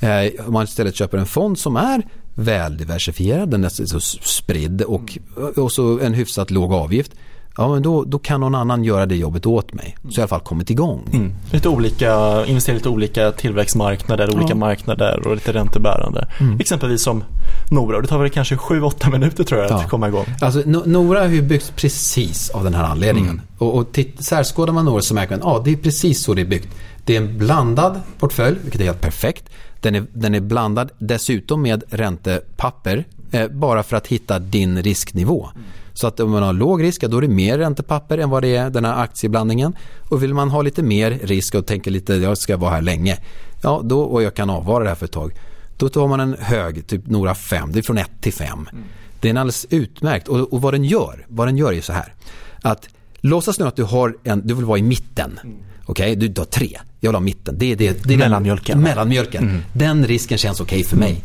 Mm. Eh, om man istället köper en fond som är väldiversifierad, den är så spridd och, och så en hyfsat låg avgift ja, men då, då kan någon annan göra det jobbet åt mig. Så i alla fall kommit igång. Mm. Lite olika, investera i lite olika tillväxtmarknader, ja. olika marknader och lite räntebärande. Mm. Exempelvis som Nora, det tar väl kanske 7-8 minuter tror jag ja. att komma igång. Alltså, Nora har ju byggts precis av den här anledningen. Mm. Och, och särskådar man Nora så märker man att ja, det är precis så det är byggt. Det är en blandad portfölj, vilket är helt perfekt. Den är, den är blandad dessutom med räntepapper Eh, bara för att hitta din risknivå. Så att om man har låg risk, då är det mer räntepapper än vad det är den här aktieblandningen. Och vill man ha lite mer risk och tänka lite, jag ska vara här länge. Ja, då, och jag kan avvara det här för ett tag. Då tar man en hög, typ några fem, det är från 1 till 5. Mm. Det är en alldeles utmärkt och, och, vad den gör, vad den gör är så här. Att låtsas nu att du har en, du vill vara i mitten. Mm. Okej, okay? du har tre. Jag vill ha mitten. Det är, det, det är mellanmjölken. Den, mellanmjölken. Mm. Den risken känns okej okay för mig. Mm.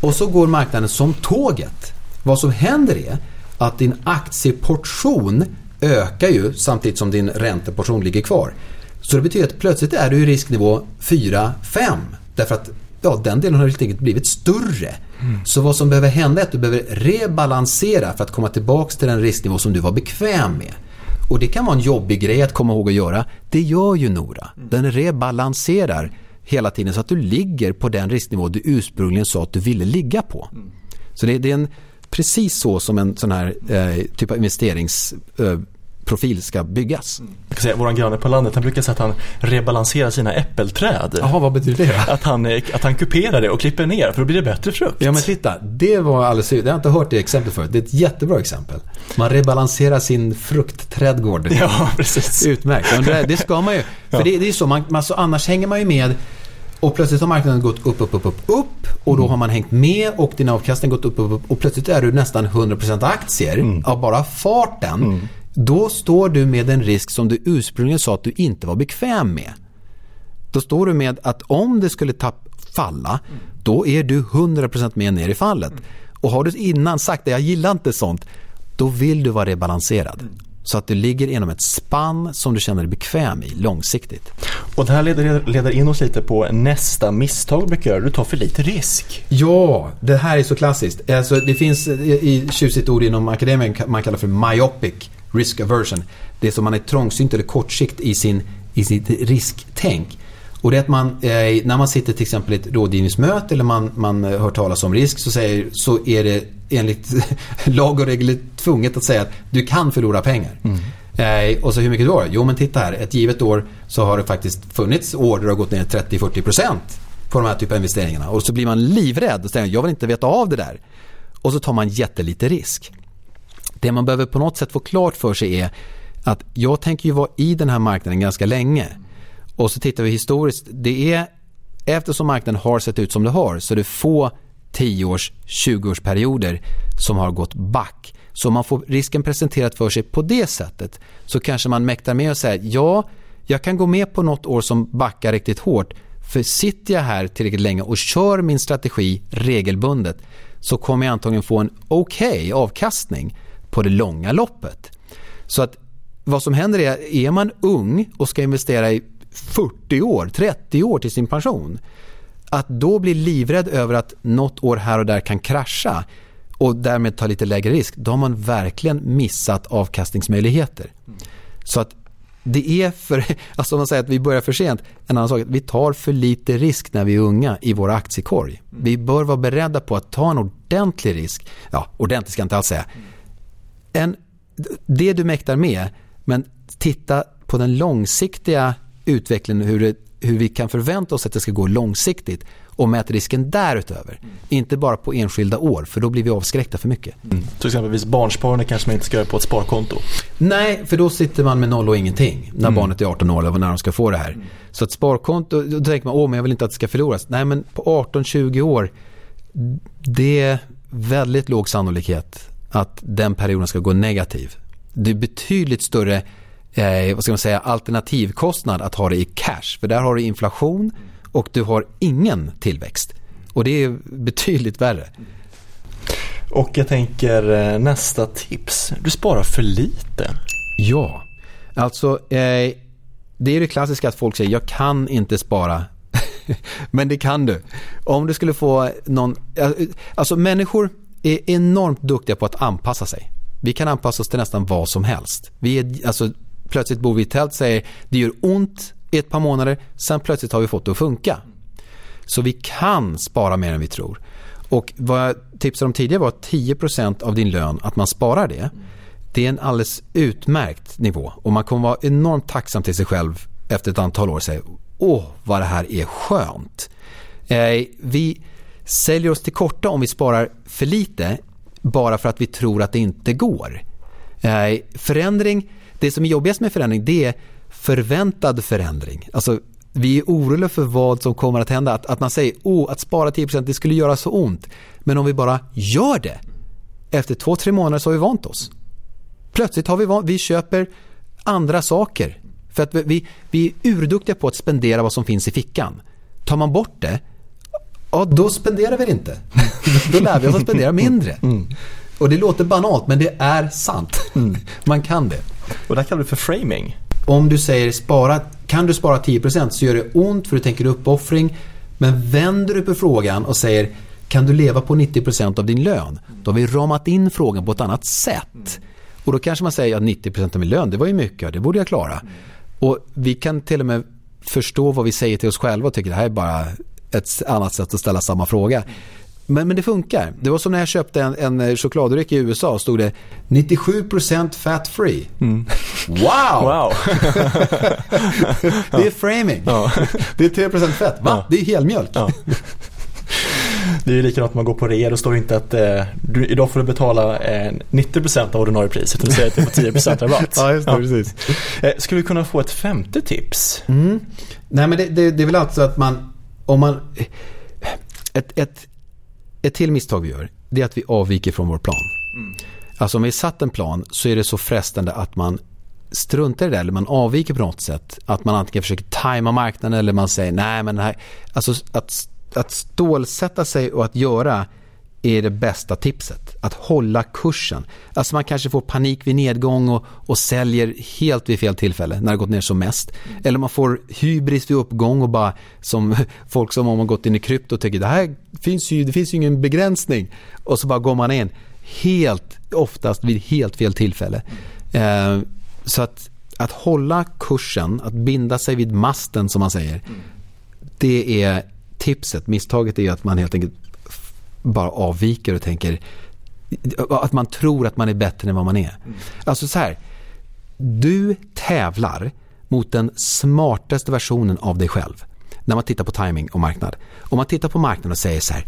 Och så går marknaden som tåget. Vad som händer är att din aktieportion ökar ju samtidigt som din ränteportion ligger kvar. Så det betyder att plötsligt är du i risknivå 4-5. Därför att ja, den delen har helt enkelt blivit större. Mm. Så vad som behöver hända är att du behöver rebalansera för att komma tillbaka till den risknivå som du var bekväm med. Och det kan vara en jobbig grej att komma ihåg att göra. Det gör ju Nora. Den rebalanserar hela tiden så att du ligger på den risknivå du ursprungligen sa att du ville ligga på. Mm. Så det, det, är en, precis så som en sån här eh, typ av investerings eh, ska byggas. Mm. Jag kan säga, våran granne på landet han brukar säga att han rebalanserar sina äppelträd. Jaha, vad betyder det? Att han, eh, att han kuperar det och klipper ner för då blir det bättre frukt. Ja men titta, det var alldeles Jag har inte hört det exemplet förut. Det är ett jättebra exempel. Man rebalanserar sin fruktträdgård. Ja, precis. Utmärkt. Det, det ska man ju. För ja. det, det, är så, man, alltså, annars hänger man ju med och plötsligt har marknaden gått upp, upp, upp, upp, upp och då mm. har man hängt med och din avkastning gått upp, upp, upp och plötsligt är du nästan 100% aktier mm. av bara farten. Mm. Då står du med en risk som du ursprungligen sa att du inte var bekväm med. Då står du med att om det skulle tapp, falla, då är du 100% med ner i fallet. Och har du innan sagt att jag gillar inte sånt, då vill du vara rebalanserad. Så att du ligger inom ett spann som du känner dig bekväm i långsiktigt. Och det här leder, leder in oss lite på nästa misstag du brukar göra. Du tar för lite risk. Ja, det här är så klassiskt. Alltså, det finns i tjusigt ord inom akademin man kallar för myopic risk aversion. Det är som man är trångsynt eller kortsikt i, sin, i sitt risktänk. Och det är att man, eh, när man sitter till exempel i ett rådgivningsmöte eller man, man hör talas om risk så, säger, så är det enligt lag och regel tvunget att säga att du kan förlora pengar. Mm. Eh, och så hur mycket då? Jo men titta här, ett givet år så har det faktiskt funnits år där det har gått ner 30-40% på de här typen av investeringarna. Och så blir man livrädd och säger jag vill inte veta av det där. Och så tar man jättelite risk. Det man behöver på något sätt få klart för sig är att jag tänker ju vara i den här marknaden ganska länge. Och så tittar vi historiskt. Det är eftersom marknaden har sett ut som det har så är det få 10-års, 20-årsperioder som har gått back. Så om man får risken presenterad för sig på det sättet så kanske man mäktar med att säga ja, jag kan gå med på något år som backar riktigt hårt för sitter jag här tillräckligt länge och kör min strategi regelbundet så kommer jag antagligen få en okej okay avkastning på det långa loppet. Så att vad som händer är, är man ung och ska investera i 40 år, 30 år till sin pension, att då bli livrädd över att något år här och där kan krascha och därmed ta lite lägre risk, då har man verkligen missat avkastningsmöjligheter. Så att det är för, alltså man säger att vi börjar för sent, en annan sak, vi tar för lite risk när vi är unga i vår aktiekorg. Vi bör vara beredda på att ta en ordentlig risk, ja ordentlig ska jag inte alls säga, en, det du mäktar med, men titta på den långsiktiga utvecklingen, hur, det, hur vi kan förvänta oss att det ska gå långsiktigt och mät risken därutöver. Mm. Inte bara på enskilda år, för då blir vi avskräckta för mycket. Mm. Till exempelvis barnsparande kanske man inte ska göra på ett sparkonto? Nej, för då sitter man med noll och ingenting när mm. barnet är 18 år eller när de ska få det här. Mm. Så ett sparkonto, då tänker man, åh men jag vill inte att det ska förloras. Nej, men på 18-20 år, det är väldigt låg sannolikhet att den perioden ska gå negativ. Det är betydligt större eh, vad ska man säga, alternativkostnad att ha det i cash. För där har du inflation och du har ingen tillväxt. Och det är betydligt värre. Och jag tänker eh, nästa tips. Du sparar för lite. Ja, alltså eh, det är det klassiska att folk säger jag kan inte spara. Men det kan du. Om du skulle få någon, eh, alltså människor är enormt duktiga på att anpassa sig. Vi kan anpassa oss till nästan vad som helst. Vi är, alltså, plötsligt bor vi i tält säger det gör ont i ett par månader, sen plötsligt har vi fått det att funka. Så vi kan spara mer än vi tror. Och vad jag tipsade om tidigare var 10% av din lön, att man sparar det. Det är en alldeles utmärkt nivå och man kommer vara enormt tacksam till sig själv efter ett antal år och säga åh vad det här är skönt. Eh, vi säljer oss till korta om vi sparar för lite bara för att vi tror att det inte går. Eh, förändring, det som är jobbigast med förändring det är förväntad förändring. Alltså vi är oroliga för vad som kommer att hända. Att, att man säger oh, att spara 10% det skulle göra så ont. Men om vi bara gör det. Efter två, tre månader så har vi vant oss. Plötsligt har vi vant, vi köper andra saker. För att vi, vi är urduktiga på att spendera vad som finns i fickan. Tar man bort det, ja då spenderar vi det inte. då lär vi oss att spendera mindre. Mm. Och det låter banalt men det är sant. Mm. Man kan det. Och det kallar du för framing. Om du säger spara, kan du spara 10% så gör det ont för du tänker uppoffring. Men vänder du på frågan och säger kan du leva på 90% av din lön? Då har vi ramat in frågan på ett annat sätt. Och då kanske man säger att 90% av min lön, det var ju mycket, det borde jag klara. Och vi kan till och med förstå vad vi säger till oss själva och tycker det här är bara ett annat sätt att ställa samma fråga. Men, men det funkar. Det var som när jag köpte en, en chokladdryck i USA och stod det 97% fat free. Mm. Wow! wow. det är framing. Ja. Det är 3% fett. Va? Ja. Det är helmjölk. Ja. Det är ju likadant om man går på rea. Då står det inte att eh, du, idag får du betala eh, 90% av ordinarie pris. Utan du säger att du får 10% rabatt. ja, just det, ja. precis. Eh, skulle vi kunna få ett femte tips? Mm. Nej, men det, det, det är väl alltså att man, om man, ett, ett, ett till misstag vi gör, det är att vi avviker från vår plan. Mm. Alltså om vi satt en plan så är det så frestande att man struntar i det eller man avviker på något sätt. Att man antingen försöker tajma marknaden eller man säger nej men det här, alltså att att stålsätta sig och att göra är det bästa tipset. Att hålla kursen. Alltså man kanske får panik vid nedgång och, och säljer helt vid fel tillfälle när det gått ner som mest. Eller man får hybris vid uppgång och bara som folk som om man gått in i krypto tycker det här finns ju, det finns ju ingen begränsning. Och så bara går man in helt, oftast vid helt fel tillfälle. Eh, så att, att hålla kursen, att binda sig vid masten som man säger. Det är tipset, misstaget är att man helt enkelt bara avviker och tänker att man tror att man är bättre än vad man är. Mm. Alltså så här, du tävlar mot den smartaste versionen av dig själv. När man tittar på timing och marknad. Om man tittar på marknaden och säger så här,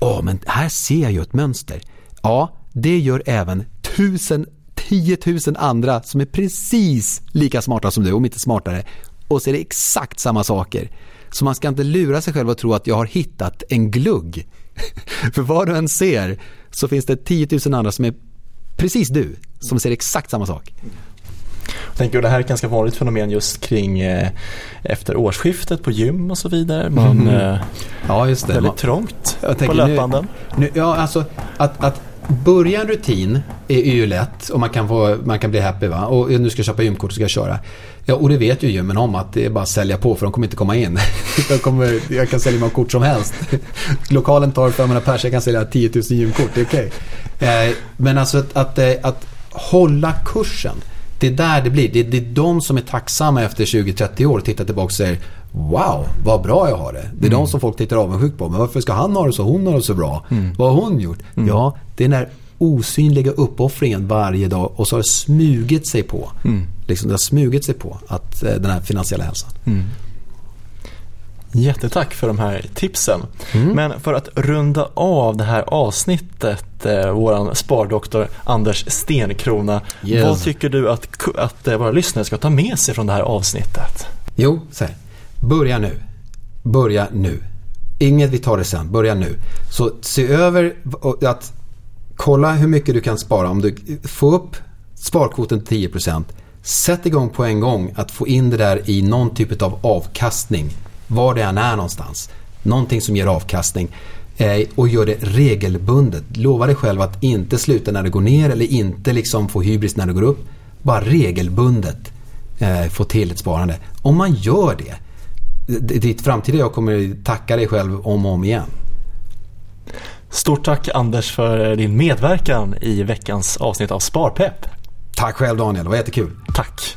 ja men här ser jag ju ett mönster. Ja, det gör även tusen, tiotusen andra som är precis lika smarta som du, om inte smartare, och ser exakt samma saker. Så man ska inte lura sig själv och tro att jag har hittat en glugg. För vad du än ser så finns det 10 000 andra som är precis du, som ser exakt samma sak. Jag tänker, det här är ett ganska vanligt fenomen just kring eh, efter årsskiftet på gym och så vidare. Man, mm. eh, ja, just det. Väldigt trångt tänker, på löpbanden. Nu, nu, ja, alltså att, att börja en rutin är ju lätt och man kan, få, man kan bli happy. Va? Och nu ska jag köpa gymkort och ska jag köra. Ja, och det vet ju gymmen om att det är bara att sälja på för de kommer inte komma in. jag, kommer, jag kan sälja många kort som helst. Lokalen tar 500 pers, jag kan sälja 10 000 gymkort, det är okej. Okay. Men alltså att, att, eh, att hålla kursen. Det är där det blir. Det är, det är de som är tacksamma efter 20-30 år och tittar tillbaka och säger Wow, vad bra jag har det. Det är mm. de som folk tittar avundsjukt på. Men varför ska han ha det så? Hon har det så bra. Mm. Vad har hon gjort? Mm. Ja, det är den där osynliga uppoffringen varje dag och så har det smugit sig på. Mm. Liksom det har smugit sig på att, eh, den här finansiella hälsan. Mm. Jättetack för de här tipsen. Mm. Men för att runda av det här avsnittet, eh, våran spardoktor Anders Stenkrona. Yes. Vad tycker du att, att eh, våra lyssnare ska ta med sig från det här avsnittet? Jo, här. Börja nu. Börja nu. Inget vi tar det sen, börja nu. Så se över att kolla hur mycket du kan spara. Om du får upp sparkvoten till 10%. Sätt igång på en gång att få in det där i någon typ av avkastning. Var det än är någonstans. Någonting som ger avkastning. Eh, och gör det regelbundet. Lova dig själv att inte sluta när det går ner eller inte liksom få hybris när det går upp. Bara regelbundet eh, få till ett sparande. Om man gör det ditt framtida jag kommer tacka dig själv om och om igen. Stort tack Anders för din medverkan i veckans avsnitt av Sparpepp. Tack själv Daniel, det var jättekul. Tack.